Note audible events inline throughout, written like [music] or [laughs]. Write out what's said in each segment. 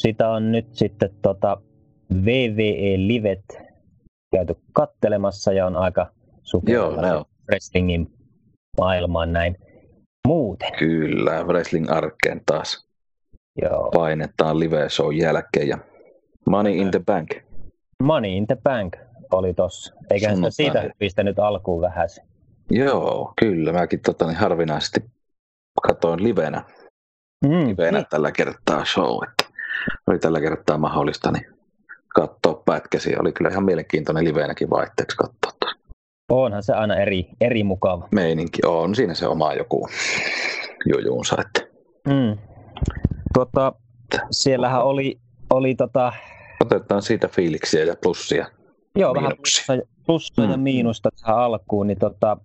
Sitä on nyt sitten tota VVE Livet käyty kattelemassa ja on aika on. wrestlingin maailmaan näin muuten. Kyllä, Wrestling Arkeen taas Joo. painetaan live show jälkeen ja Money in the Bank. Money in the Bank oli tossa. Eiköhän sitä siitä pistänyt alkuun vähän. Joo, kyllä. Mäkin tota, niin harvinaisesti katoin livenä, Mm, livenä niin. tällä kertaa show. Että oli tällä kertaa mahdollista niin katsoa pätkäsi. Oli kyllä ihan mielenkiintoinen livenäkin vaihteeksi katsoa. tuossa. Onhan se aina eri, eri mukava. Meininki on siinä se oma joku jujuunsa. Että Mm. Tota, siellähän oli, oli tota, otetaan siitä fiiliksiä ja plussia. joo, vähän Miinuksia. plussa, plussa ja Mm. miinusta tähän alkuun, niin tota,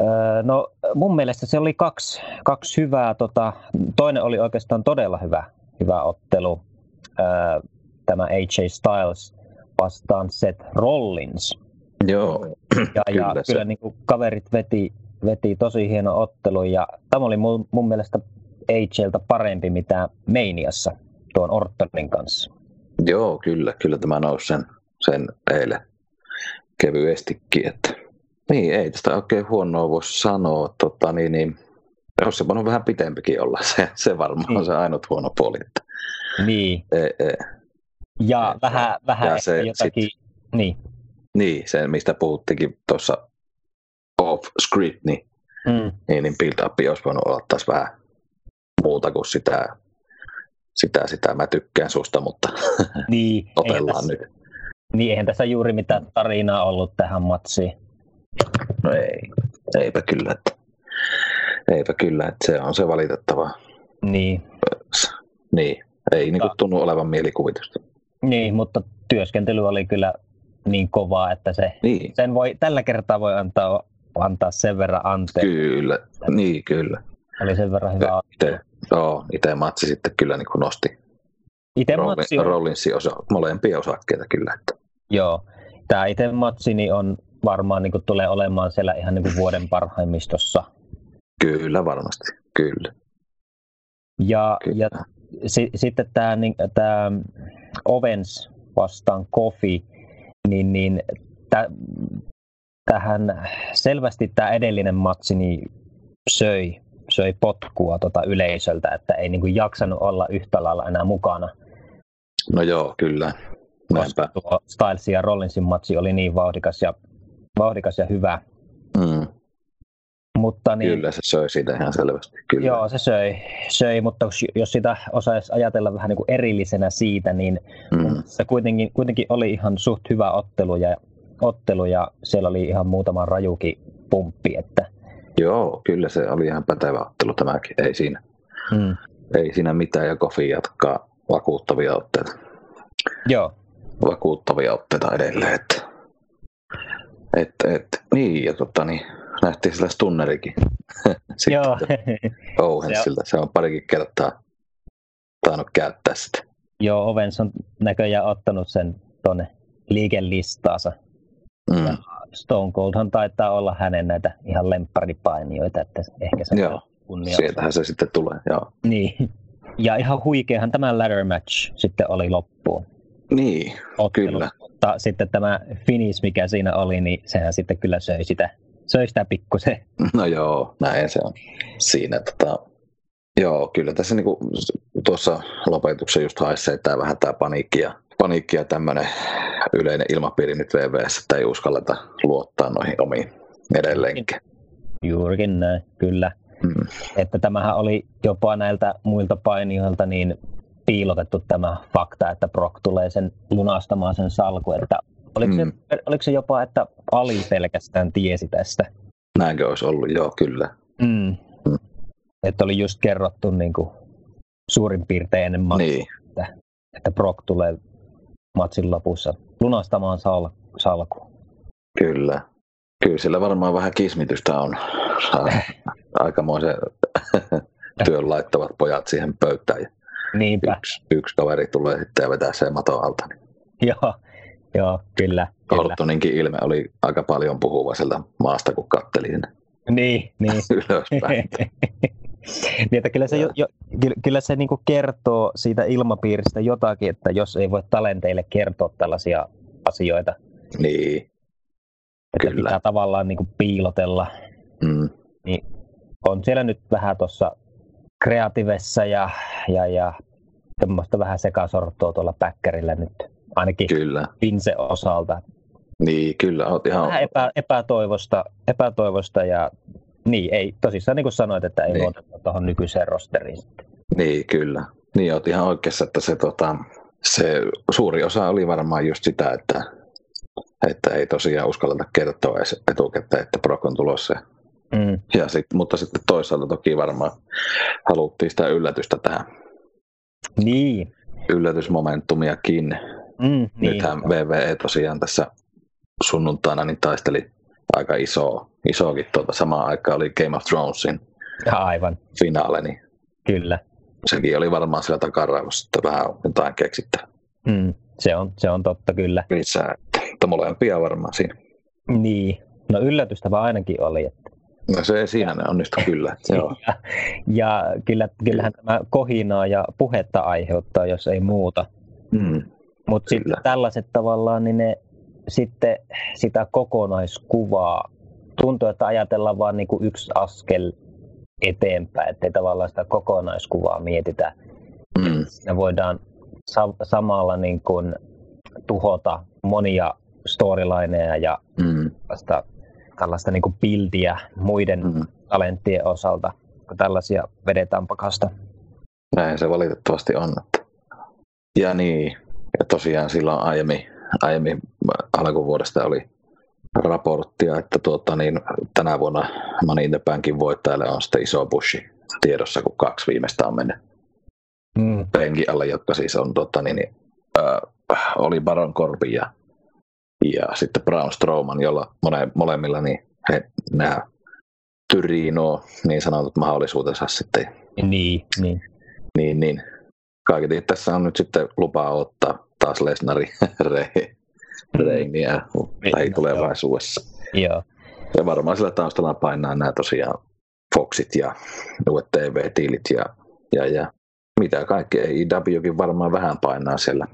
öö, no mun mielestä se oli kaksi, kaksi hyvää, tota, toinen oli oikeastaan todella hyvä, hyvä ottelu, tämä AJ Styles vastaan Seth Rollins. Joo, Ja, Kyllä ja se. kyllä niin kuin kaverit veti, veti tosi hieno ottelu ja tämä oli mun, mun mielestä AJltä parempi mitä Meiniassa tuon Ortonin kanssa. joo, kyllä, kyllä tämä nousi sen, sen eilen kevyestikin. Että, niin, ei tästä oikein huonoa voi sanoa. Tota, niin, niin, olisi se voinut vähän pitempikin olla. [laughs] Se, se varmaan on Niin. se ainut huono puoli. Että, Niin, ei, ei. ja Et- vähän, vähän ja se jotakin, niin, Niin, se mistä puhuttiinkin tuossa off script, niin, mm, niin, niin build up olisi voinut olla taas vähän muuta kuin sitä, sitä, sitä mä tykkään susta, mutta [laughs] niin, otellaan tässä, nyt. niin, eihän tässä juuri mitään tarinaa ollut tähän matsiin. No ei, eipä kyllä, että, eipä kyllä, että se on se valitettava. Niin, Niin, ei niin kuin tunnu olevan mielikuvitusta. niin, mutta työskentely oli kyllä niin kovaa, että se, Niin, sen voi, tällä kertaa voi antaa, antaa sen verran anteeksi. kyllä, niin kyllä. Oli sen verran hyvä Itse, joo, itse matsi sitten kyllä niin kuin nosti Itse matsi on, Rollinsin osa, molempia osakkeita kyllä. Että, joo, tämä itse matsini on varmaan niin kuin, tulee olemaan siellä ihan niin kuin vuoden parhaimmistossa. Kyllä varmasti, kyllä. Ja, kyllä. ja si, sitten tämä, niin, tämä Ovens vastaan Kofi, niin, niin tä, tähän selvästi tämä edellinen matsi niin söi, söi potkua tota yleisöltä, että ei niin kuin jaksanut olla yhtä lailla enää mukana. No joo, kyllä. Näinpä. tuo Stylesin ja Rollinsin matsi oli niin vauhdikas ja, vauhdikas ja hyvä. Mm, Mutta niin, kyllä se söi siitä ihan selvästi. Kyllä. Joo, se söi, söi, mutta jos- jos sitä osaisi ajatella vähän niin kuin erillisenä siitä, niin Mm, se kuitenkin, kuitenkin oli ihan suht hyvä ottelu ja, ottelu ja siellä oli ihan muutama rajukin pumppi. Että, joo, kyllä se oli ihan pätevä ottelu tämäkin. Ei siinä, mm, ei siinä mitään ja Kofi jatkaa vakuuttavia otteita. joo, Vakuuttavia otteita edelleen. Että, et, et, niin, ja tota, niin, nähtiin sillä stunnerikin. [laughs] Sitten joo. [laughs] Owensilta. Se on parikin kertaa tainnut käyttää sitä. joo, Ovens on näköjään ottanut sen tuonne liikelistaansa. Mm. Stone Coldhan taitaa olla hänen näitä ihan lempparipainijoita, että ehkä se Joo, kunnia. sieltähän se sitten tulee. Joo. Niin. Ja ihan huikeahan tämä ladder match sitten oli loppuun. Niin, ottelussa. Kyllä. Mutta sitten tämä finish, mikä siinä oli, niin sehän sitten kyllä söi sitä, söi sitä pikkusen. [laughs] no joo, näin se on. Siinä tota, joo, kyllä tässä niinku, tuossa lopetuksessa just haisee tää vähän tämä paniikki ja, paniikki ja tämmöinen yleinen ilmapiiri nyt VVS, että ei uskalleta luottaa noihin omiin edelleenkin. Juurikin näin, kyllä. Mm. Että tämähän oli jopa näiltä muilta painijoilta niin piilotettu tämä fakta, että Brock tulee sen lunastamaan sen salku. Että oliko, Mm. se, oliko se jopa, että Ali pelkästään tiesi tästä? Näinkö olisi ollut? Joo, kyllä. Mm. Mm. Että oli just kerrottu niin kuin suurin piirtein ennen matsia, Niin, että Brock tulee matsin lopussa lunastamaan sal- salkuun. kyllä. Kyllä sillä varmaan vähän kismitystä on. [laughs] Aikamoisen [laughs] työn laittavat pojat siihen pöytään. Niinpä, yksi, yksi kaveri tulee sitten ja vetää sen maton alta. Niin joo, joo, kyllä, kyllä. Ortoninkin ilme oli aika paljon puhuva sieltä maasta, kun katteli sinne Niin, niin. [laughs] ylöspäin. [laughs] niin, että kyllä se, jo, jo, kyllä se niin kertoo siitä ilmapiiristä jotakin, että jos ei voi talenteille kertoa tällaisia asioita. Niin. Että kyllä. pitää tavallaan niin piilotella. Mm. Niin on siellä nyt vähän tuossa kreativessa ja, ja, ja vähän sekasortoa tuolla päkkärillä nyt, ainakin kyllä. Vince osalta. Niin, kyllä. Oot ihan... Vähän epä, epätoivosta, epätoivosta ja niin, ei tosissaan niin kuin sanoit, että ei niin. luoteta tuohon nykyiseen rosteriin. Niin, kyllä. Niin, oot ihan oikeassa, että se, tota, se suuri osa oli varmaan just sitä, että, että ei tosiaan uskalleta kertoa edes etukäteen, että Brock on tulossa. Mm. Ja sit, mutta sitten toisaalta toki varmaan haluttiin sitä yllätystä tähän. Niin. Yllätysmomentumiakin. Mm, Nythän niin. VVE tosiaan tässä sunnuntaina niin taisteli aika iso, isokin tuota. Samaan aikaan oli Game of Thronesin Aivan. finaale, niin Kyllä. sekin oli varmaan siellä takaraivossa, että vähän jotain keksittää. Mm, se, on, se on totta kyllä. Lisää, että molempia varmaan siinä. Niin, no yllätystä vaan ainakin oli. Että... No se siinä ne onnistu kyllä. Joo. [laughs] ja, ja kyllä, kyllähän tämä kohinaa ja puhetta aiheuttaa, jos ei muuta. Mm, Mutta sitten tällaiset tavallaan, niin ne sitten sitä kokonaiskuvaa. Tuntuu, että ajatellaan vain niin kuin yksi askel eteenpäin, ettei tavallaan sitä kokonaiskuvaa mietitä. Mm. Me voidaan sa- samalla niin kuin tuhota monia storylineja ja mm. tällaista, tällaista niin kuin bildiä muiden mm. talenttien osalta, kun tällaisia vedetään pakasta. Näin se valitettavasti on. Ja niin, ja tosiaan silloin aiemmin aiemmin alkuvuodesta oli raporttia, että tuota, niin, tänä vuonna Money in the Bankin voittajalle on sitten iso bushi tiedossa, kun kaksi viimeistä on mennyt mm. penkin alle, jotka siis on, tuota, niin, äh, oli Baron Corbin ja, ja sitten Braun Strowman, jolla mone, molemmilla niin he, nämä tyrii nuo niin sanotut mahdollisuutensa sitten. Niin, niin. Niin, niin. Kaiketi tässä on nyt sitten lupaa ottaa taas Lesnari [laughs] reiniä lähitulevaisuudessa. Joo. Ja varmaan sillä taustalla painaa nämä tosiaan Foxit ja uudet TV-tiilit ja, ja, ja mitä kaikkea. IWkin varmaan vähän painaa siellä.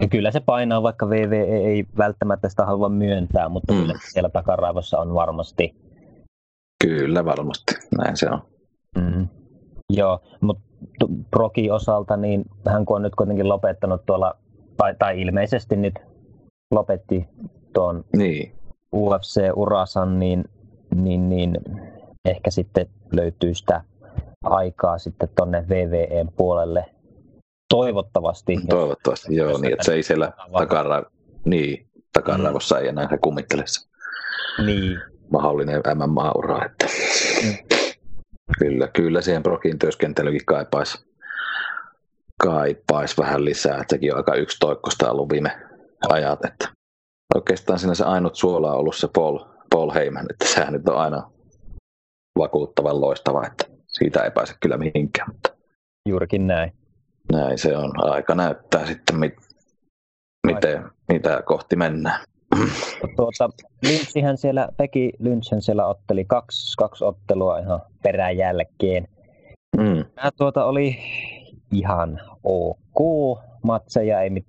Ja kyllä se painaa, vaikka VVE ei välttämättä sitä halua myöntää, mutta mm. kyllä siellä takaraivossa on varmasti. Kyllä varmasti, näin se on. Mm. Joo, mutta Proki osalta, niin hän kun on nyt kuitenkin lopettanut tuolla tai, tai ilmeisesti nyt lopetti tuon niin. UFC-urasan, niin, niin, niin ehkä sitten löytyy sitä aikaa sitten tuonne VVEn puolelle toivottavasti. Toivottavasti, jos, joo, jos niin että se ei siellä takara, niin, takaraivossa mm. ei enää se kummittelisi. Niin. Mahdollinen MMA-ura, että mm. Kyllä, kyllä siihen Brokin työskentelykin kaipaisi kaipaisi vähän lisää. Että sekin on aika yksi toikkosta ollut viime ajat. Että oikeastaan siinä se ainut suola on ollut se Paul, Paul Heyman, että sehän nyt on aina vakuuttavan loistava, että siitä ei pääse kyllä mihinkään. Mutta Juurikin näin. Näin se on. Aika näyttää sitten, mit, miten, mitä kohti mennään. Tuota, Lynchihän siellä, Peki Lynchhän siellä otteli kaksi, kaksi ottelua ihan perään jälkeen. Mm. Nämä tuota oli ihan ok matseja, ei mit,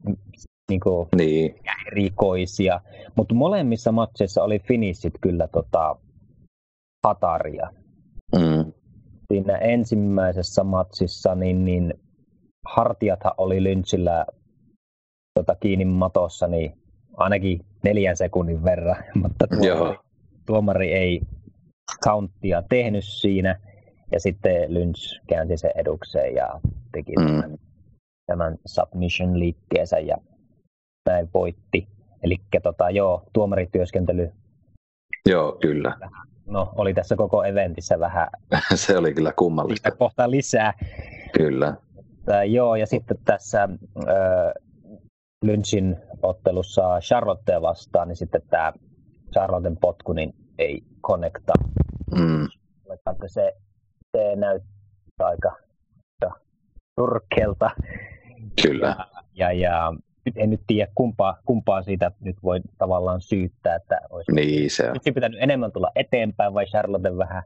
niinku niin. erikoisia, mutta molemmissa matseissa oli finishit kyllä tota, hataria. Mm. Siinä ensimmäisessä matsissa niin, niin hartiathan oli Lynchillä tota, kiinni matossa niin ainakin neljän sekunnin verran, [laughs] mutta tuomari, tuomari ei counttia tehnyt siinä. Ja sitten Lynch käänsi sen edukseen ja teki mm. tämän, tämän submission liikkeensä ja näin voitti. Eli tota, joo, tuomarityöskentely. Joo, kyllä. No, oli tässä koko eventissä vähän. [laughs] Se oli kyllä kummallista. Kohta lisää. Kyllä. Tää, joo, ja sitten tässä Lynchin ottelussa Charlottea vastaan, niin sitten tämä Charlotten potku niin ei connecta. Mm. Se, se näyttää aika surkeelta. Kyllä. Ja, ja, ja nyt en nyt tiedä, kumpaa, kumpaa siitä nyt voi tavallaan syyttää, että olisi niin, se on. nyt pitänyt enemmän tulla eteenpäin vai Charlotte vähän,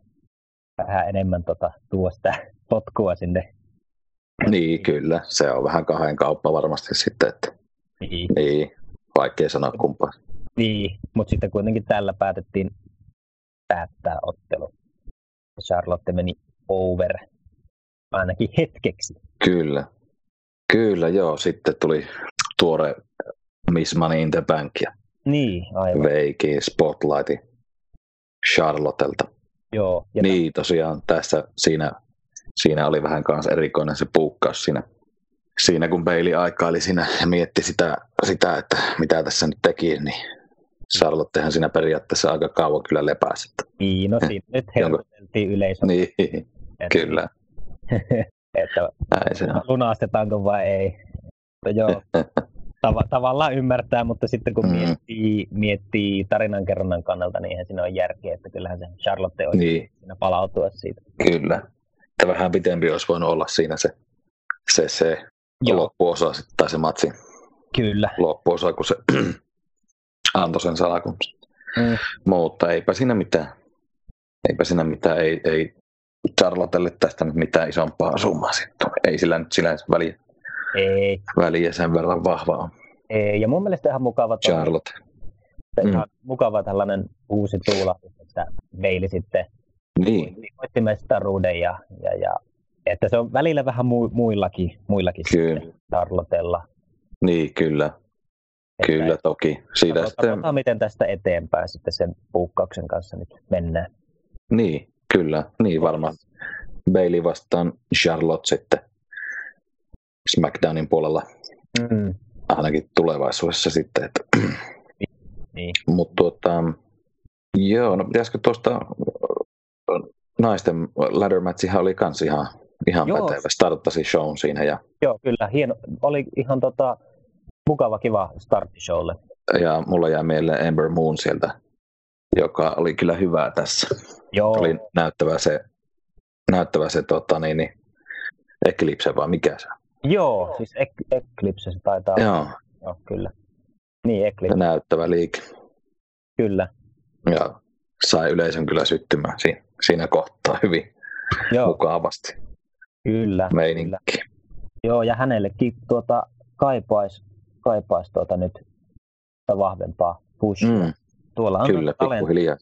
vähän enemmän tota, tuosta potkua sinne. Niin, kyllä. Se on vähän kahden kauppa varmasti sitten, että Niin, niin, vaikea sanoa kumpaa. niin. mutta sitten kuitenkin tällä päätettiin päättää ottelu. Charlotte meni over ainakin hetkeksi. Kyllä. Kyllä, joo. Sitten tuli tuore Miss Money in the Bank ja Niin, aivan. veikin Spotlightin Charlottelta. Joo. Ja Niin, tosiaan tässä siinä, siinä oli vähän kanssa erikoinen se puukkaus siinä, siinä kun Bailey aikaili siinä ja mietti sitä, sitä, että mitä tässä nyt teki, niin Charlottehan siinä periaatteessa aika kauan kyllä lepäsi. Niin, no siinä nyt [laughs] helpoteltiin yleisö, niin, [laughs] että, kyllä, [laughs] että näin se on. lunastetaanko vai ei. Mutta joo, tav- tavallaan ymmärtää, mutta sitten kun Mm. miettii, miettii tarinankerronnan kannalta, niin eihän siinä ole järkeä, että kyllähän se Charlotte olisi Niin, siinä palautua siitä. kyllä. Että vähän pitempi olisi voinut olla siinä se, se, se Joo. loppuosa sitten, tai se matsin Kyllä. loppuosa, kun se [clears throat] antoi sen salakun. Mm. Mutta eipä siinä mitään. Eipä siinä mitään. Ei, ei Charlottelle tästä nyt mitään isompaa summaa sitten. Ei sillä nyt sillä väliä, Ei, väliä sen verran vahva on. ei. Ja mun mielestä ihan mukava, Charlotte. se Mm. ihan mukava tällainen uusi tuulahdus, että Bailey sitten Niin, voitti mestaruuden ja, ja, ja että se on välillä vähän mu, muillakin, muillakin Kyllä. sitten Charlotella. niin kyllä. Että Kyllä toki. Siitä Katsotaan, sitten, katsotaan, miten tästä eteenpäin sitten sen puukkauksen kanssa nyt mennään. niin, kyllä. Niin varmaan. Bailey vastaan Charlotte sitten SmackDownin puolella Mm. ainakin tulevaisuudessa sitten. Että Niin. Mutta tuota, joo, no pitäisikö tuosta naisten ladder matchihan oli kans ihan, ihan Joo. pätevä. Starttasi shown siinä ja, Joo, kyllä. Hieno. Oli ihan tota, mukava, kiva starttishowlle. ja mulla jää mieleen Ember Moon sieltä, joka oli kyllä hyvää tässä. Joo, Oli näyttävä se, näyttävä se tota, niin, niin, Eclipse vai mikä se? Joo siis Ec- Eclipse se taitaa olla. Joo, Joo, kyllä. Niin, se Eclipse, näyttävä liike. kyllä. Ja sai yleisön kyllä syttymään siinä, siinä kohtaa hyvin Joo, mukavasti kyllä. kyllä. Joo, ja hänellekin tuota, kaipaisi kaipais tuota nyt vahvempaa pushia. Mm, Tuolla on kyllä, pikkuhiljaa.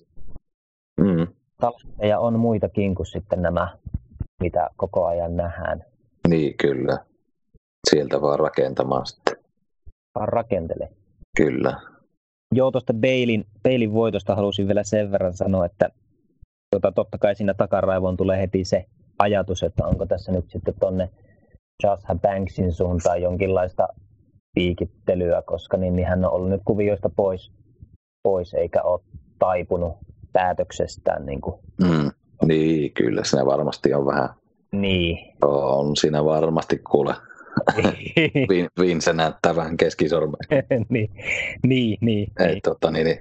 Mm. talentteja on muitakin kuin sitten nämä, mitä koko ajan nähdään. Niin, kyllä. Sieltä vaan rakentamaan sitten. Vaan rakentele. Kyllä. Joo, tuosta Beilin, Beilin voitosta halusin vielä sen verran sanoa, että tota, totta kai siinä takaraivoon tulee heti se ajatus, että onko tässä nyt sitten tonne Jasha Banksin suuntaan jonkinlaista piikittelyä, koska niin, niin hän on ollut nyt kuvioista pois, pois eikä ole taipunut päätöksestään. Niin, kuin. Mm. Niin, kyllä. Siinä varmasti on vähän, niin. on siinä varmasti kuule. [laughs] Vin, Vince näyttää vähän keskisormea. [laughs] niin, niin, niin, Ei, niin. tota, niin, niin,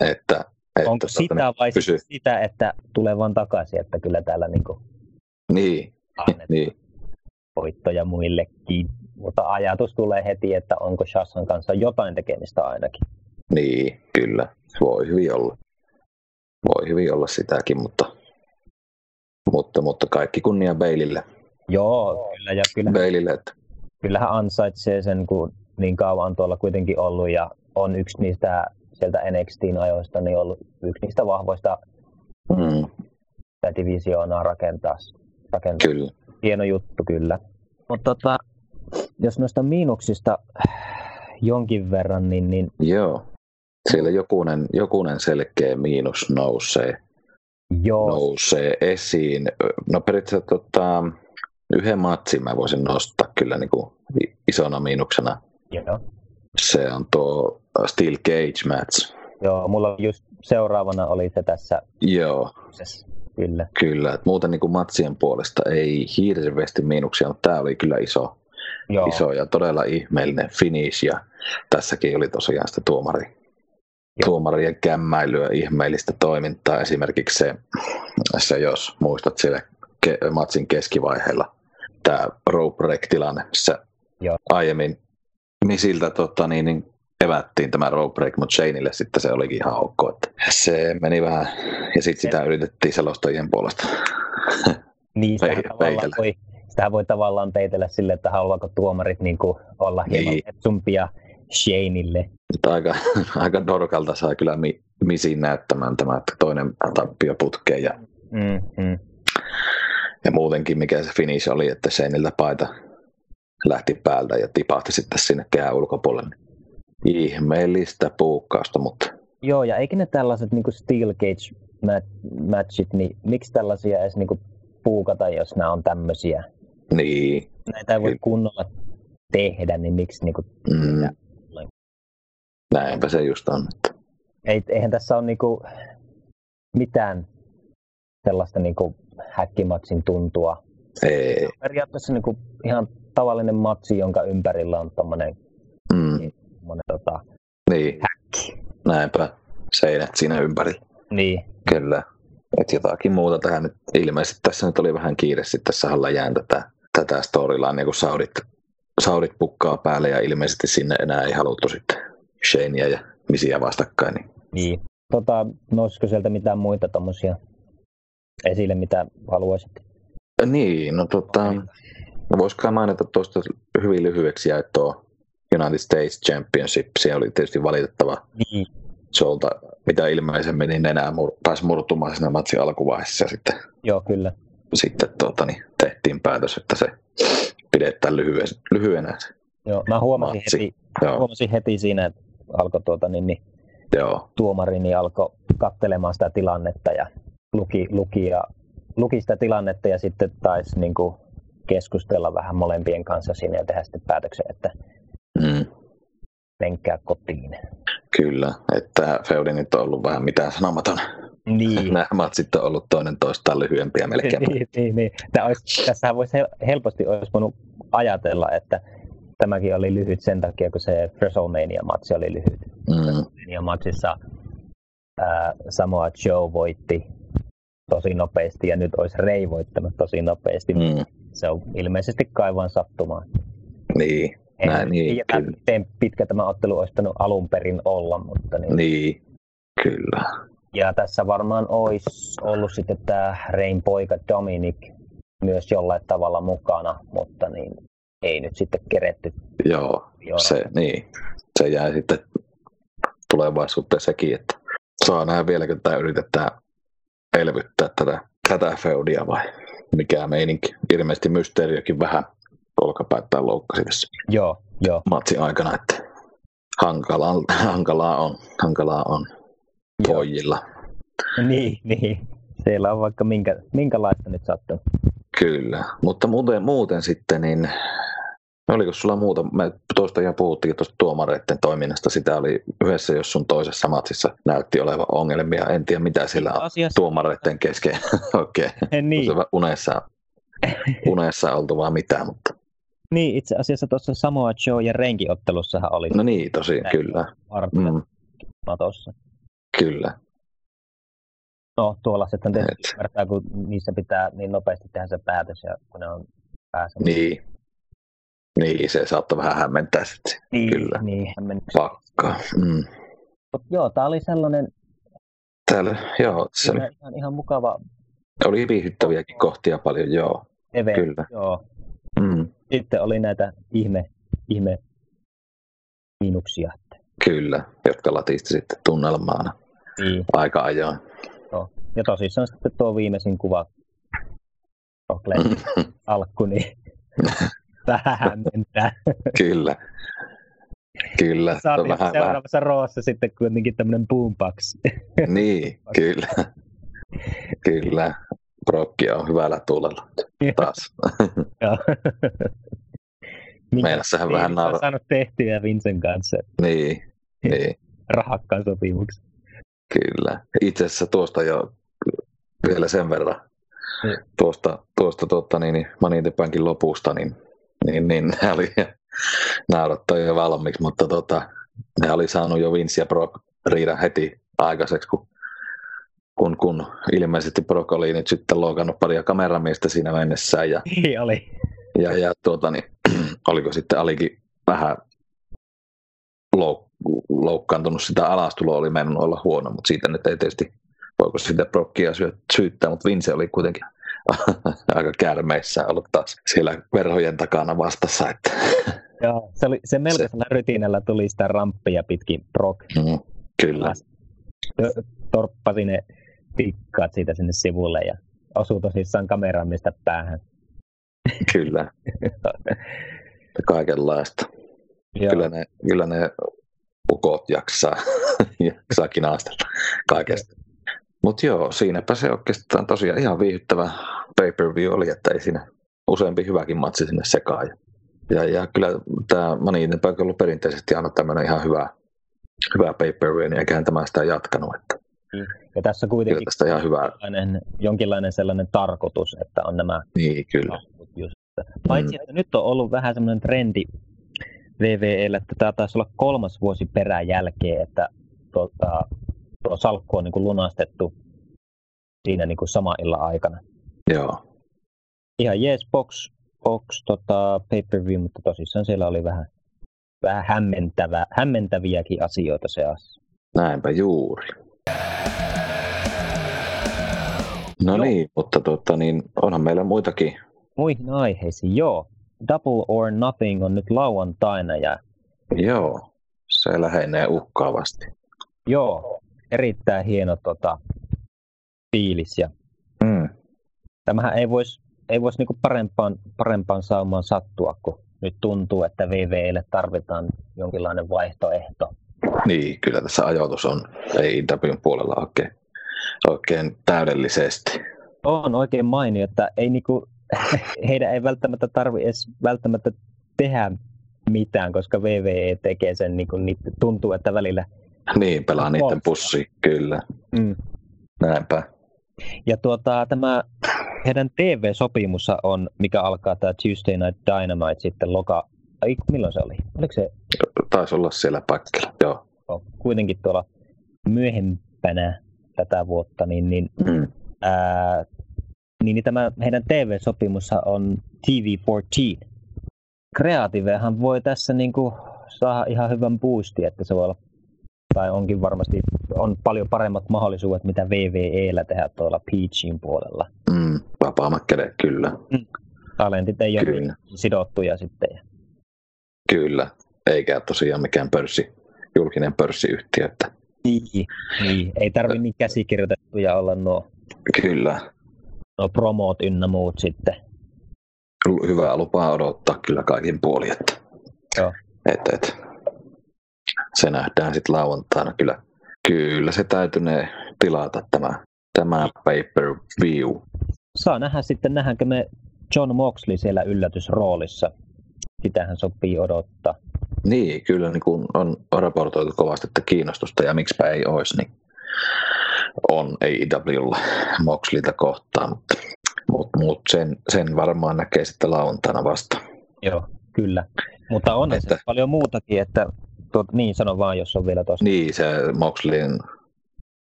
että, että Onko tota, sitä vai pysy. sitä, että tulee vaan takaisin, että kyllä täällä niin kuin Niin, niin, voittoja muillekin. Mutta ajatus tulee heti, että onko Shassan kanssa jotain tekemistä ainakin. niin, kyllä. Voi hyvin olla. Voi hyvin olla sitäkin, mutta, mutta, mutta kaikki kunnia Bailille. Joo, kyllä. Ja kyllähän, Bailille että, kyllähän ansaitsee sen, kun niin kauan on tuolla kuitenkin ollut ja on yksi niistä sieltä NXTin ajoista, niin ollut yksi niistä vahvoista mm, sitä divisioonaa rakentaa. Rakentaa. kyllä. Hieno juttu kyllä. Mutta tota, jos noista miinuksista jonkin verran, niin, niin Joo. Siellä jokunen, jokunen selkeä miinus nousee, joo, nousee esiin. No periaatteessa tota, yhden matsin mä voisin nostaa kyllä niin kuin isona miinuksena. joo. Se on tuo Steel Cage match. Joo, mulla just seuraavana oli se tässä. Joo, Kyllä. kyllä. Et muuten niin kuin matsien puolesta ei hirveästi miinuksia, mutta tämä oli kyllä iso, Joo, iso ja todella ihmeellinen finish. Ja tässäkin oli tosiaan sitä tuomari, tuomarien kämmäilyä, ihmeellistä toimintaa. Esimerkiksi se, se jos muistat siellä ke- matsin keskivaiheella, tämä rope break-tilanne, missä Joo. aiemmin Misiltä tota, niin, niin evättiin tämä rope break, mutta Shaneille sitten se olikin ihan ok. Että se meni vähän, ja sitten sitä yritettiin selostajien puolesta Niin, tavallaan peitellä. voi, sitähän voi tavallaan peitellä sille, että haluaako tuomarit niin kuin olla hieman Niin. etsumpia Shaneille. Aika, aika dorkalta sai kyllä mi, misin näyttämään tämä että toinen tappio putkeen ja, Mm, mm. ja muutenkin mikä se finish oli, että Seiniltä paita lähti päältä ja tipahti sitten sinne kehän ulkopuolelle. Ihmeellistä puukkausta, mutta Joo, ja eikö ne tällaiset niin Steel Cage mat- matchit, niin miksi tällaisia edes niin puukata, jos nämä on tämmöisiä? niin. Näitä ei voi kunnolla tehdä, niin miksi niin kuin, Mm, näinpä se just on. Ei, eihän tässä ole niin kuin, mitään sellaista niin kuin, häkkimatsin tuntua. ei. Periaatteessa niin kuin, ihan tavallinen matsi, jonka ympärillä on tommonen, Mm, tommonen tota, niin, häkki. näinpä. Seinät siinä ympärillä. Niin, Kyllä. Et jotakin muuta tähän nyt ilmeisesti tässä nyt oli vähän kiire sitten sahalla jään tätä, tätä storylinea, kun Saudit, Saudit pukkaa päälle ja ilmeisesti sinne enää ei haluttu sitten Shanea ja Misiä vastakkain. Niin. niin. Tota, nousiko sieltä mitään muita tommosia esille, mitä haluaisit? Niin, no tota, no voisikaan mainita tuosta hyvin lyhyeksi jäi tuo United States Championship. Se oli tietysti valitettava Niin. Jolta, mitä ilmeisemmin, niin enää mur, pääsi murtumaan siinä matsin alkuvaiheessa sitten Joo, kyllä. sitten tuota, niin tehtiin päätös, että se pidetään lyhyen, lyhyenä. Joo, mä huomasin Matsi. heti, Joo, huomasin heti siinä, että alkoi tuota, niin, niin, joo, tuomari niin alkoi katselemaan sitä tilannetta ja luki, luki, ja, luki sitä tilannetta ja sitten taisi niin kuin, keskustella vähän molempien kanssa siinä ja tehdä sitten päätöksen, että menkää kotiin. kyllä. Että Feudi nyt on ollut vähän mitään sanomaton. Niin. [laughs] Nämä matsit on ollut toinen toistaan lyhyempiä [laughs] melkein. niin, niin, niin. Tämä olisi, tässähän voisi hel- helposti olisi voinut ajatella, että tämäkin oli lyhyt sen takia, kun se WrestleMania-matsi oli lyhyt. Mm, ja matsissa ää, Samoa Joe voitti tosi nopeasti ja nyt olisi Rey voittanut tosi nopeasti. mm, Se on ilmeisesti kaivan sattumaa. niin, En Näin, niin, tiedä, kyllä. miten pitkä tämä ottelu olisi alun perin olla. Mutta niin. niin, kyllä. Ja tässä varmaan olisi ollut sitten tämä Rein poika Dominic myös jollain tavalla mukana, mutta niin ei nyt sitten keretty. Joo, Joo. se, niin, se jää sitten tulevaisuuteen sekin, että saa nähdä vieläkö tämä yritetään elvyttää tätä, tätä feudia vai mikä meininki. Ilmeisesti mysteeriökin vähän olkapäättään loukkasi tässä Joo, joo. matsin aikana, että hankalaa, hankalaa on, hankalaa on Joo. pojilla. [laughs] Niin, niin. Siellä on vaikka minkä, minkälaista nyt sattunut. Kyllä, mutta muuten, muuten sitten, niin oliko sulla muuta, me tuosta jo puhuttiin tuosta tuomareiden toiminnasta, sitä oli yhdessä jos sun toisessa matsissa näytti olevan ongelmia, en tiedä mitä siellä on Asiassa, tuomareiden kesken [laughs] oikein, niin, se unessa, [laughs] unessa oltu vaan mitään, mutta niin, itse asiassa tuossa Samoa Joe ja Renki ottelussahan oli no niin, tosi, kyllä, arpia mm, matossa. kyllä, No tuolla sitten tietysti ymmärtää, kun niissä pitää niin nopeasti tehdä se päätös ja kun ne on päässä. niin, niin, se saattoi vähän hämmentää sitten niin, kyllä. Niin, hämmennyksiä. pakkaa. Mm. Mut joo, tää oli sellainen Täällä, joo, se oli, ihan, ihan mukava oli viihyttäviäkin kohtia paljon, joo, event. Kyllä. Joo. mm, Sitten oli näitä ihme, ihme miinuksia. kyllä, jotka latisti sitten tunnelmaana Niin. aika ajoin. Joo. Ja tosissaan sitten tuo viimeisin kuva Lesnar [laughs] alkku, niin [laughs] vähän hämmentää. Kyllä. Kyllä. Saatiin vähän, vähän. seuraavassa roossa sitten kuitenkin tämmöinen boombox. Niin, kyllä. [laughs] Kyllä. Brokki on hyvällä tuulella taas. [laughs] Joo. [laughs] Minkä Meinassahan vähän Fiilis on naura. saanut tehtyä Vincen kanssa Niin, [laughs] niin, rahakkaan sopimuksen. kyllä. Itse asiassa tuosta jo vielä sen verran. Niin. Tuosta, tuosta tuota, niin, niin Money in the Bankin lopusta, niin, niin, niin ne oli naurattaa jo valmiiksi, mutta tota, ne oli saanut jo Vince ja Brock riidan heti aikaiseksi, kun, kun, kun ilmeisesti Brock oli nyt sitten loukannut paria kameramiestä siinä mennessään ja, Niin oli. ja, ja tuota, niin, [clears throat] oliko sitten Alikin vähän louk, loukkaantunut sitä alastuloa, oli mennyt olla huono, mutta siitä nyt ei tietysti voiko sitä Brockia syö- syyttää, mutta Vince oli kuitenkin [laughs] aika kärmeissä ollut taas siellä verhojen takana vastassa. Että. [laughs] Joo, se, oli, se melkoisella se... rytinällä tuli sitä ramppia pitkin Brock. Mm, kyllä. Torppasi ne pikkaat siitä sinne sivulle ja osui tosissaan kameramista päähän. Kyllä. [laughs] Kaikenlaista. Kyllä ne, kyllä ne ukot jaksaa, [laughs] jaksaa kinaastella kaikesta. Mutta joo, siinäpä se oikeastaan tosiaan ihan viihdyttävä pay-per-view oli, että ei siinä useampi hyväkin matsi sinne sekaan. Ja, ja kyllä tämä Money in the ollut perinteisesti aina tämmöinen ihan hyvä, hyvä pay-per-view, niin eiköhän tämä sitä jatkanut. Että niin. Ja tässä kuitenkin tästä ihan hyvä. jonkinlainen, jonkinlainen sellainen tarkoitus, että on nämä niin, kyllä. Just. Paitsi, mm. että nyt on ollut vähän semmoinen trendi VVEllä, että tämä taisi olla kolmas vuosi perään jälkeen, että tuota, tuo salkku on niin kuin lunastettu siinä niin kuin sama illan aikana. Joo. Ihan jees box, box tota, pay-per-view, mutta tosissaan siellä oli vähän, vähän hämmentävä, hämmentäviäkin asioita seassa. Näinpä juuri. No joo. niin, mutta tuota, niin, onhan meillä muitakin. Muihin aiheisiin, joo. Double or Nothing on nyt lauantaina. Ja... Joo, se lähenee uhkaavasti. Joo, erittäin hieno tota, fiilis. Ja... Mm. Tämähän ei voisi ei vois niinku parempaan, parempaan saumaan sattua, kun nyt tuntuu, että VVlle tarvitaan jonkinlainen vaihtoehto. Niin, kyllä tässä ajoitus on ei Wn puolella oikein, oikein täydellisesti. On oikein mainio, että ei niinku, [laughs] heidän ei välttämättä tarvi edes välttämättä tehdä mitään, koska VVE tekee sen, niin, kuin, niin tuntuu, että välillä... Niin, pelaa niiden pussi, kyllä. Mm. Näinpä. Ja tuota, tämä heidän TV-sopimus on, mikä alkaa tämä Tuesday Night Dynamite sitten loka... Ai, milloin se oli? Oliko se? Taisi olla siellä paikalla, joo. Kuitenkin tuolla myöhempänä tätä vuotta, niin, niin, mm. ää, niin, niin tämä heidän TV-sopimus on TV14. Kreatiivehan voi tässä niin kuin saada ihan hyvän boostin, että se voi olla tai onkin varmasti on paljon paremmat mahdollisuudet, mitä VVEllä tehdä tuolla Peachin puolella. Mm, vapaammat kädet, kyllä. Mm. Talentit ei kyllä. ole sidottuja sitten. Kyllä, eikä tosiaan mikään pörssi, julkinen pörssiyhtiö. Että... Niin, niin. ei tarvitse niin käsikirjoitettuja olla nuo. Kyllä. No promot ynnä muut sitten. Hyvää lupaa odottaa kyllä kaikin puolin, että, Joo. että, että se nähdään sitten lauantaina. Kyllä, kyllä se täytynee tilata tämä, tämä pay-per-view. Saa nähdä sitten, nähdäänkö me John Moxley siellä yllätysroolissa. Sitähän sopii odottaa. Niin, kyllä niin kuin on raportoitu kovasti, että kiinnostusta ja miksipä ei olisi, niin on AEWlla Moxleyta kohtaan, mutta, mutta, mutta sen, sen varmaan näkee sitten lauantaina vasta. Joo, kyllä. Mutta on että, se paljon muutakin, että tuot, niin sano vaan, jos on vielä tuossa. Niin, se Moxleyn,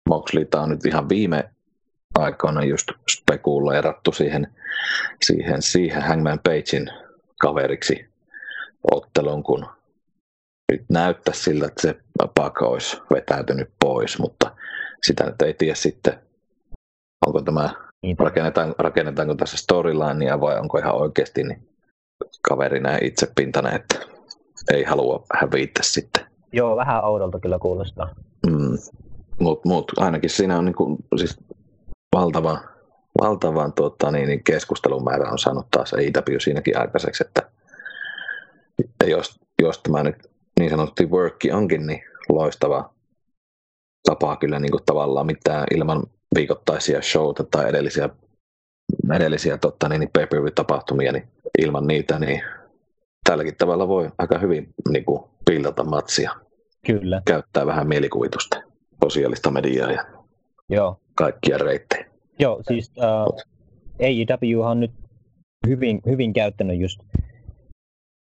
Moxleyta on nyt ihan viime aikoina just spekuloirattu siihen, siihen, siihen Hangman Pagein kaveriksi ottelun, kun nyt näyttää siltä, että se paka olisi vetäytynyt pois, mutta sitä nyt ei tiedä sitten, onko tämä, niin. rakennetaan, rakennetaanko tässä storylinea vai onko ihan oikeasti niin kaveri näin itse pintainen, että ei halua hävitä sitten. Joo, vähän oudolta kyllä kuulostaa. Mm. Mutta mut, ainakin siinä on niinku, siis valtava, valtavan tuota, niin, niin keskustelun määrä on saanut taas EW siinäkin aikaiseksi, että, että jos, jos tämä nyt niin sanotusti workki onkin, niin loistava tapa kyllä niin kuin tavallaan mitään ilman viikoittaisia showta tai edellisiä, edellisiä totta, niin, niin pay-per-view-tapahtumia, niin ilman niitä, niin tälläkin tavalla voi aika hyvin niin kuin, pildata matsia. Kyllä. Käyttää vähän mielikuvitusta, sosiaalista mediaa ja Joo. kaikkia reittejä. Joo, siis uh, AEW on nyt hyvin, hyvin käyttänyt just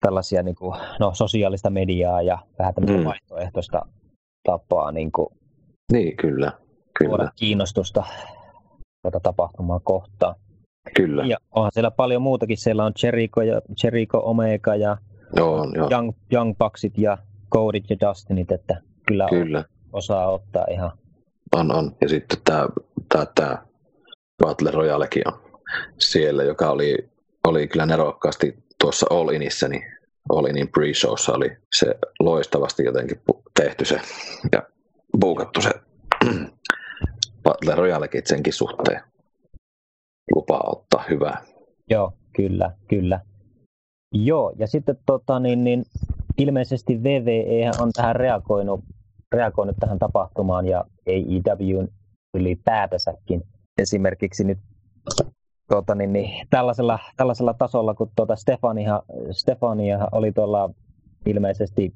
tällaisia niin kuin, no, sosiaalista mediaa ja vähän tämmöistä mm. vaihtoehtoista tapaa niin, kuin, niin kyllä. kyllä. kiinnostusta tuota tapahtumaa kohtaan. Kyllä. Ja onhan siellä paljon muutakin. Siellä on Jericho, ja, Jericho Omega ja joo, joo. Young, Young Bucksit ja Codit ja Dustinit, että kyllä, kyllä. osaa ottaa ihan. On, on. Ja sitten tämä, tämä, tämä Battle Royalekin on siellä, joka oli, oli kyllä nerokkaasti tuossa All Inissä, niin All Inin pre-showssa oli se loistavasti jotenkin tehty se ja buukattu se [clears throat] Battle Royalekin senkin suhteen. Lupaa ottaa hyvää. Joo, kyllä, kyllä. Joo, ja sitten tota, niin, niin, ilmeisesti VVE on tähän reagoinut, reagoinut tähän tapahtumaan ja AEW ylipäätänsäkin. Esimerkiksi nyt tuota, niin, niin, tällaisella, tällaisella tasolla, kun tuota Stefania, Stefania oli tuolla ilmeisesti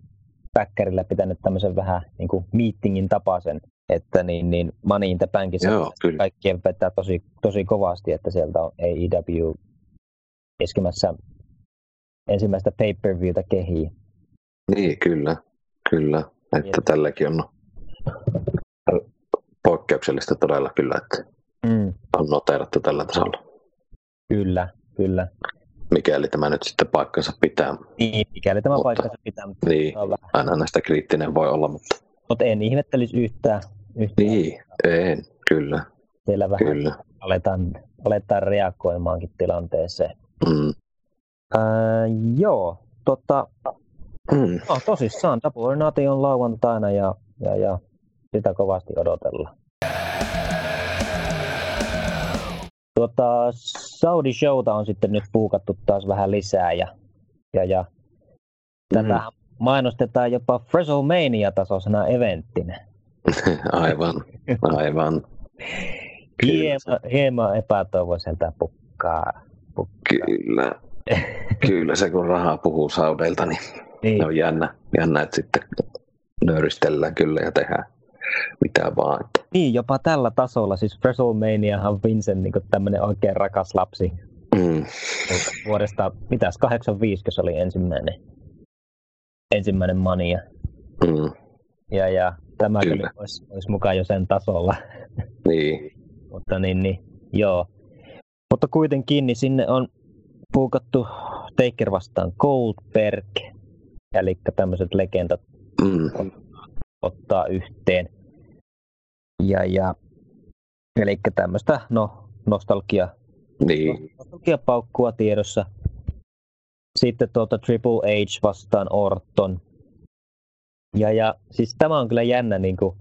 päkkärillä pitänyt tämmöisen vähän niin kuin meetingin tapaisen, että niin, niin Money in the Bankissa kaikkien vetää tosi, tosi kovasti, että sieltä on AEW eskemässä ensimmäistä pay-per-viewtä kehiin. Niin, kyllä, kyllä. Että ja. tälläkin on poikkeuksellista todella kyllä, että mm. on noteerattu tällä tasolla. Kyllä, kyllä. Mikäli tämä nyt sitten paikkansa pitää. Niin, mikäli tämä mutta, paikkansa pitää. Mutta niin, aina näistä kriittinen voi olla, mutta... Mutta en ihmettelisi yhtään. yhtään. Niin, en, kyllä. Siellä vähän kyllä. Aletaan, aletaan reagoimaankin tilanteeseen. Mm. Äh, joo, tota, mm. no, tosissaan Double or Nothing on lauantaina ja, ja, ja sitä kovasti odotellaan. Tuota, Saudi Showta on sitten nyt puukattu taas vähän lisää ja, ja, ja tätä mm. mainostetaan jopa WrestleMania-tasoisena eventtinä. [laughs] aivan, aivan. hieman, hieman epätoivoiselta pukkaa. pukkaa. Kyllä. Kyllä se kun rahaa puhuu Saudeilta, niin, niin. on jännä, jännä, että sitten nöyristellään kyllä ja tehdään mitä vaan. Niin, jopa tällä tasolla. Siis WrestleManiahan Vincent niin tämmöinen oikein rakas lapsi. Mm. Vuodesta, mitäs, 85, se oli ensimmäinen, ensimmäinen mania. Mm. Ja, ja tämä kyllä olisi, olisi mukaan jo sen tasolla. Niin. [laughs] Mutta niin, niin, joo. Mutta kuitenkin niin sinne on puukattu Taker vastaan Goldberg, eli tämmöiset legendat mm. ottaa yhteen. Ja, ja eli tämmöistä no, nostalgia, niin. nostalgiapaukkua tiedossa. Sitten tuota Triple H vastaan Orton. Ja, ja siis tämä on kyllä jännä, niin kuin,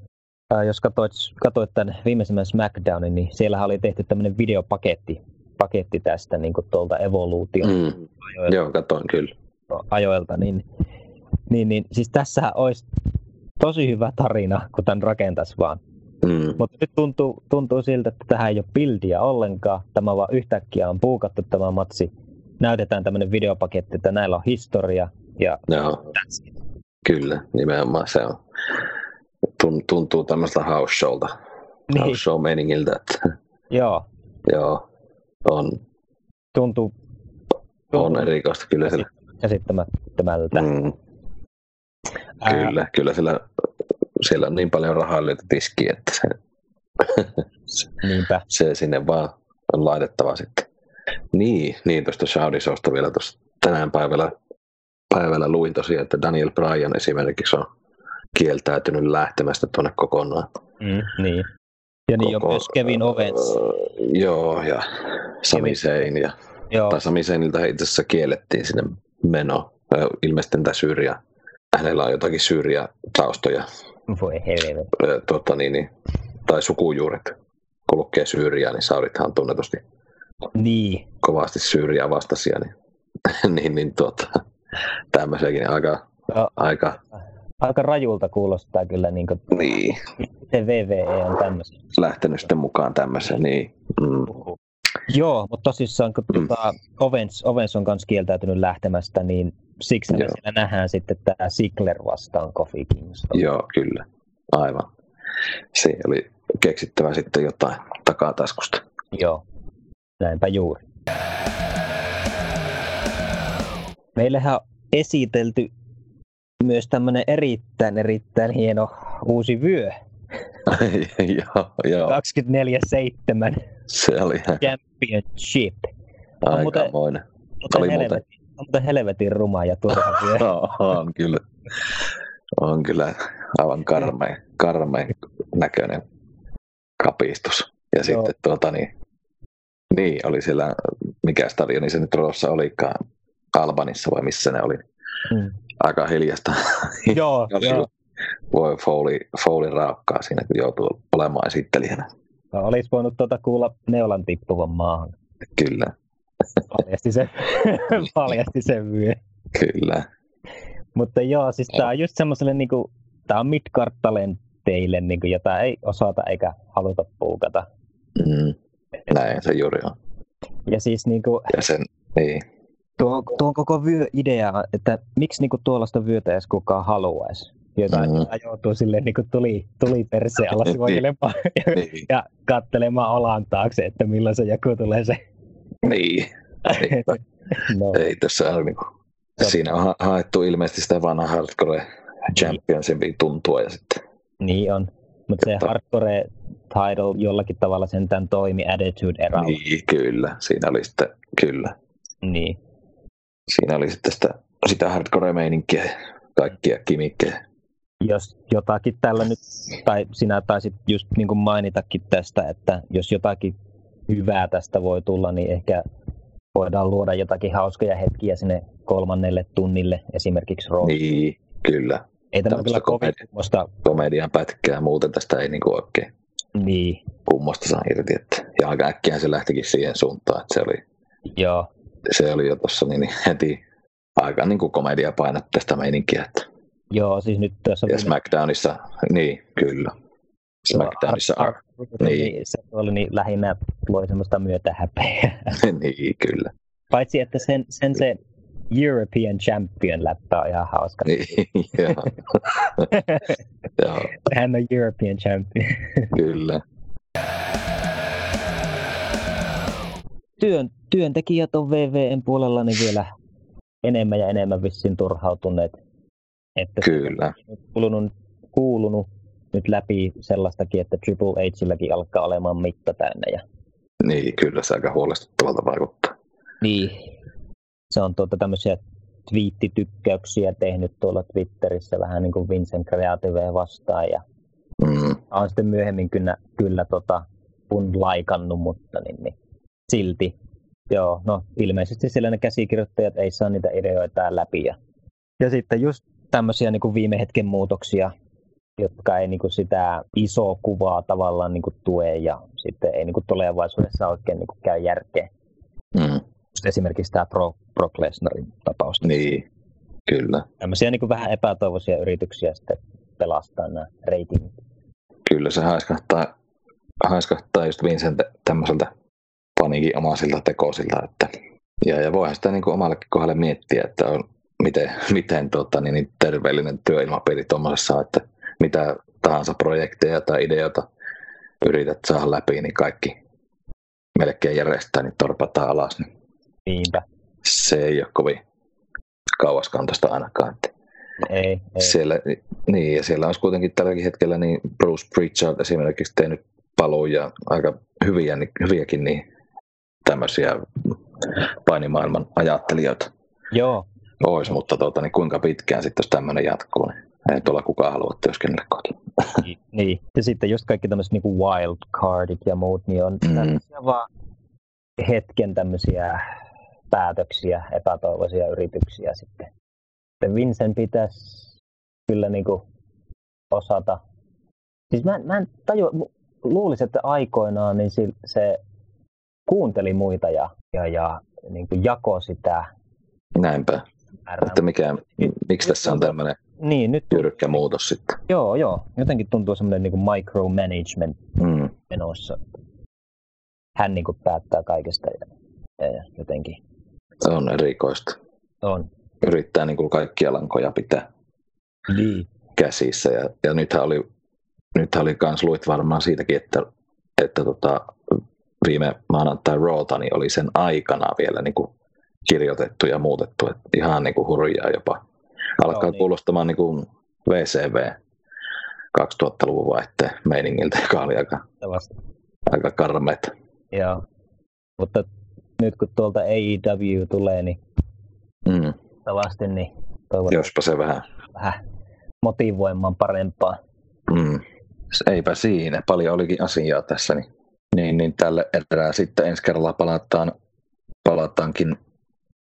äh, jos katsoit, katsoit tämän viimeisimmän SmackDownin, niin siellä oli tehty tämmöinen videopaketti paketti tästä niin kuin tuolta Evoluution mm. ajoilta. Joo, katoin kyllä. Ajoilta, niin, niin, niin siis tässä olisi tosi hyvä tarina, kun tämän rakentaisi vaan. Mm. Mutta nyt tuntuu, tuntuu siltä, että tähän ei ole bildiä ollenkaan. Tämä vaan yhtäkkiä on puukattu tämä matsi. Näytetään tämmöinen videopaketti, että näillä on historia. Ja Joo. Kyllä, nimenomaan se on. Tuntuu tämmöistä house showlta. Niin. House show meningiltä. Että... [laughs] Joo. Joo, on. Tuntuu, tuntuu on erikoista kyllä. Käsittämättömältä. Mm. Kyllä, Ää... kyllä siellä, siellä on niin paljon rahaa lyöty tiskiin, että se, Niinpä. se sinne vaan on laitettava sitten. Niin, niin tuosta Shoudisosta vielä tuossa tänään päivällä, päivällä luin tosiaan, että Daniel Bryan esimerkiksi on kieltäytynyt lähtemästä tuonne kokonaan. Mm, niin. Ja niin koko, on myös Kevin Owens. Uh, joo, ja Sami Zayn. Ja, joo. Tai Sami Zaynilta itse asiassa kiellettiin sinne meno. Ilmeisesti tämä Syyria. Hänellä on jotakin Syyriä taustoja. Voi helvetti. Tota, niin, niin, tai sukujuuret. Kun lukee Syyriä, niin Saurithan tunnetusti niin. kovasti Syyriä vastasia. Niin, [laughs] niin, niin tuota, tämmöisiäkin aika, no. aika aika rajulta kuulostaa kyllä. Niin, kuin, niin. Se VVE on tämmöisen. Lähtenyt sitten mukaan tämmöisen, niin. Mm. Joo, mutta tosissaan kun mm. tuota, Ovens, Ovens on myös kieltäytynyt lähtemästä, niin siksi me siellä nähdään sitten tämä Sigler vastaan Kofi Kingston. Joo, kyllä. Aivan. Se oli keksittävä sitten jotain takataskusta. Joo, näinpä juuri. Meillähän on esitelty myös tämmöinen erittäin, erittäin hieno uusi vyö. [laughs] joo, joo. 24-7. Se oli ihan... Championship. Aikamoinen. Mutta oli helvetin, muuten... helvetin ruma ja turha no, [laughs] on kyllä. On kyllä aivan karmeen, karmeen näköinen kapistus. Ja Joo. sitten tuota niin, Niin, oli siellä, mikä stadioni se nyt Roossa olikaan, Albanissa vai missä ne oli. Mm. Aika hiljasta. [laughs] Joo, [laughs] joo. Voi Foley, Foley raukkaa siinä, kun joutuu olemaan esittelijänä. No, olisi voinut tuota kuulla neulan tippuvan maahan. Kyllä. Paljasti se, [laughs] paljasti sen vyö. Kyllä. Mutta joo, siis tämä on just semmoiselle, niinku, tämä on mid teille, niinku, jota ei osata eikä haluta puukata. Mm. Näin se juuri on. Ja siis niinku, ja sen, niin. tuo, tuo koko vyö-idea, että miksi niinku tuollaista vyötä edes kukaan haluaisi. Jota mm. joutuu silleen niin tuli, tuli perseen alla [laughs] suojelemaan [laughs] ja, niin. ja kattelemaan olan taakse, että milloin se joku tulee se. Niin. no. Ei tässä ole niin kuin, siinä on haettu ilmeisesti sitä vanhaa hardcore championshipin tuntua ja sitten. Niin on. Mutta se hardcore title jollakin tavalla sentään toimi Attitude era. Niin, kyllä. Siinä oli sitten, kyllä. Niin. Siinä oli sitten sitä, sitä hardcore-meininkiä, kaikkia kimikkejä. Jos jotakin tällä nyt, tai sinä taisit just niin kuin mainitakin tästä, että jos jotakin hyvää tästä voi tulla, niin ehkä voidaan luoda jotakin hauskoja hetkiä sinne kolmannelle tunnille, esimerkiksi Raw. Niin, kyllä. Ei tämä kyllä kovin kummosta. Komedian pätkää, muuten tästä ei niin oikein niin. kummosta saa irti. Että, ja aika äkkiä se lähtikin siihen suuntaan, että se oli, Joo. Se oli jo tuossa niin, niin heti aika niin kuin komedia painotteista meininkiä. Että. Joo, siis nyt tässä... Ja SmackDownissa, niin, kyllä. SmackDownissa, ar- ar- niin. niin. Se oli niin lähinnä loi semmoista myötä häpeää. [laughs] niin, kyllä. Paitsi, että sen, sen se European Champion läppä on ihan hauska. Niin. [laughs] [laughs] Hän on European Champion. Kyllä. Työn, työntekijät on VVN puolella niin vielä enemmän ja enemmän vissiin turhautuneet. Että Kyllä. On kuulunut, kuulunut nyt läpi sellaistakin, että Triple Hilläkin alkaa olemaan mitta täynnä. Ja... Niin, kyllä se aika huolestuttavalta vaikuttaa. Niin, se on tuota tämmöisiä twiittitykkäyksiä tehnyt tuolla Twitterissä vähän niin kuin Vincent Creativea vastaan ja mm. on sitten myöhemmin kyllä, kyllä tota, kun laikannut, mutta niin, niin, silti. Joo, no ilmeisesti siellä ne käsikirjoittajat ei saa niitä ideoita läpi. Ja, ja sitten just tämmöisiä niin kuin viime hetken muutoksia, jotka ei niin kuin sitä isoa kuvaa tavallaan niin kuin tue ja sitten ei niin kuin tulevaisuudessa oikein niin kuin käy järkeä. Mm esimerkiksi tämä Pro, Pro Lesnarin tapaus. Niin, kyllä. Tämmöisiä niin kuin vähän epätoivoisia yrityksiä sitten pelastaa nämä reitingit. Kyllä se haiskahtaa, haiskahtaa just Vincent tämmöiseltä paniikin omaisilta tekosilta. Että, ja, ja voihan sitä niin kuin omallekin kohdalle miettiä, että on, miten, [laughs] miten tota, niin, niin terveellinen työilmapiiri tuommoisessa, että mitä tahansa projekteja tai ideoita yrität saada läpi, niin kaikki melkein järjestää, niin torpataan alas. Niin Niinpä. Se ei ole kovin kauaskantoista ainakaan. Ei, ei. Siellä, niin, ja siellä olisi kuitenkin tälläkin hetkellä niin Bruce Pritchard esimerkiksi tehnyt paluja aika hyviä, niin, hyviäkin niin tämmöisiä painimaailman ajattelijoita. Joo. Ois, mutta tuota, niin kuinka pitkään sitten jos tämmöinen jatkuu, niin ei tuolla kukaan halua työskennellä kotona. Niin, niin, ja sitten just kaikki tämmöiset niin wildcardit ja muut, niin on mm. vaan hetken tämmöisiä päätöksiä, epätoivoisia yrityksiä sitten. sitten Vincent pitäisi kyllä niin kuin osata. Siis mä, mä en tajua, luulisin, että aikoinaan niin se, se kuunteli muita ja, ja, ja niin kuin jako sitä. Näinpä. R- että mikä, miksi tässä on tämmöinen niin, nyt jyrkkä muutos sitten? Joo, joo. Jotenkin tuntuu semmoinen niin kuin micromanagement mm. menossa. Hän niin kuin päättää kaikesta ja, ja jotenkin on erikoista. On. Yrittää niin kuin kaikkia lankoja pitää niin. käsissä. Ja, ja nythän oli, nythän oli kans luit varmaan siitäkin, että, että tota, viime maanantai Rawta niin oli sen aikana vielä niin kuin kirjoitettu ja muutettu. Että ihan niin kuin hurjaa jopa. Alkaa no, niin. kuulostamaan niin kuin VCV 2000-luvun vaihteen meiningiltä, joka oli aika, aika karmeet. Joo, mutta nyt kun tuolta AEW tulee, niin mm. tavasti, niin toivon, Jospa se vähän. vähän motivoimaan parempaa. Mm. Eipä siinä. Paljon olikin asiaa tässä, niin Niin, niin tälle erää sitten ensi kerralla palataan, palataankin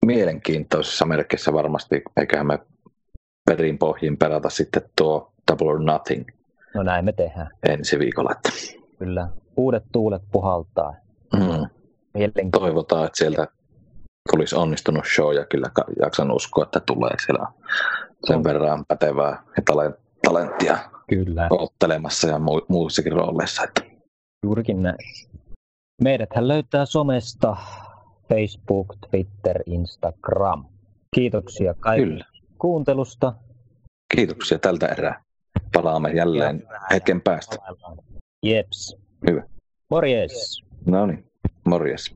mielenkiintoisessa merkissä varmasti, eiköhän me perin pohjin perata sitten tuo Double or Nothing No näin me tehdään. ensi viikolla. Että, Kyllä. Uudet tuulet puhaltaa. mm, toivotaan, että sieltä tulisi onnistunut show ja kyllä jaksan uskoa, että tulee siellä sen On. verran pätevää ja tale- talenttia Kyllä. ottelemassa ja mu- muissakin rooleissa. Että, Juurikin näin. Meidäthän löytää somesta Facebook, Twitter, Instagram. Kiitoksia kaikille kyllä. Kuuntelusta. Kiitoksia tältä erää. Palaamme jälleen hetken päästä. Jeps. Hyvä. Morjes. No niin, morjes.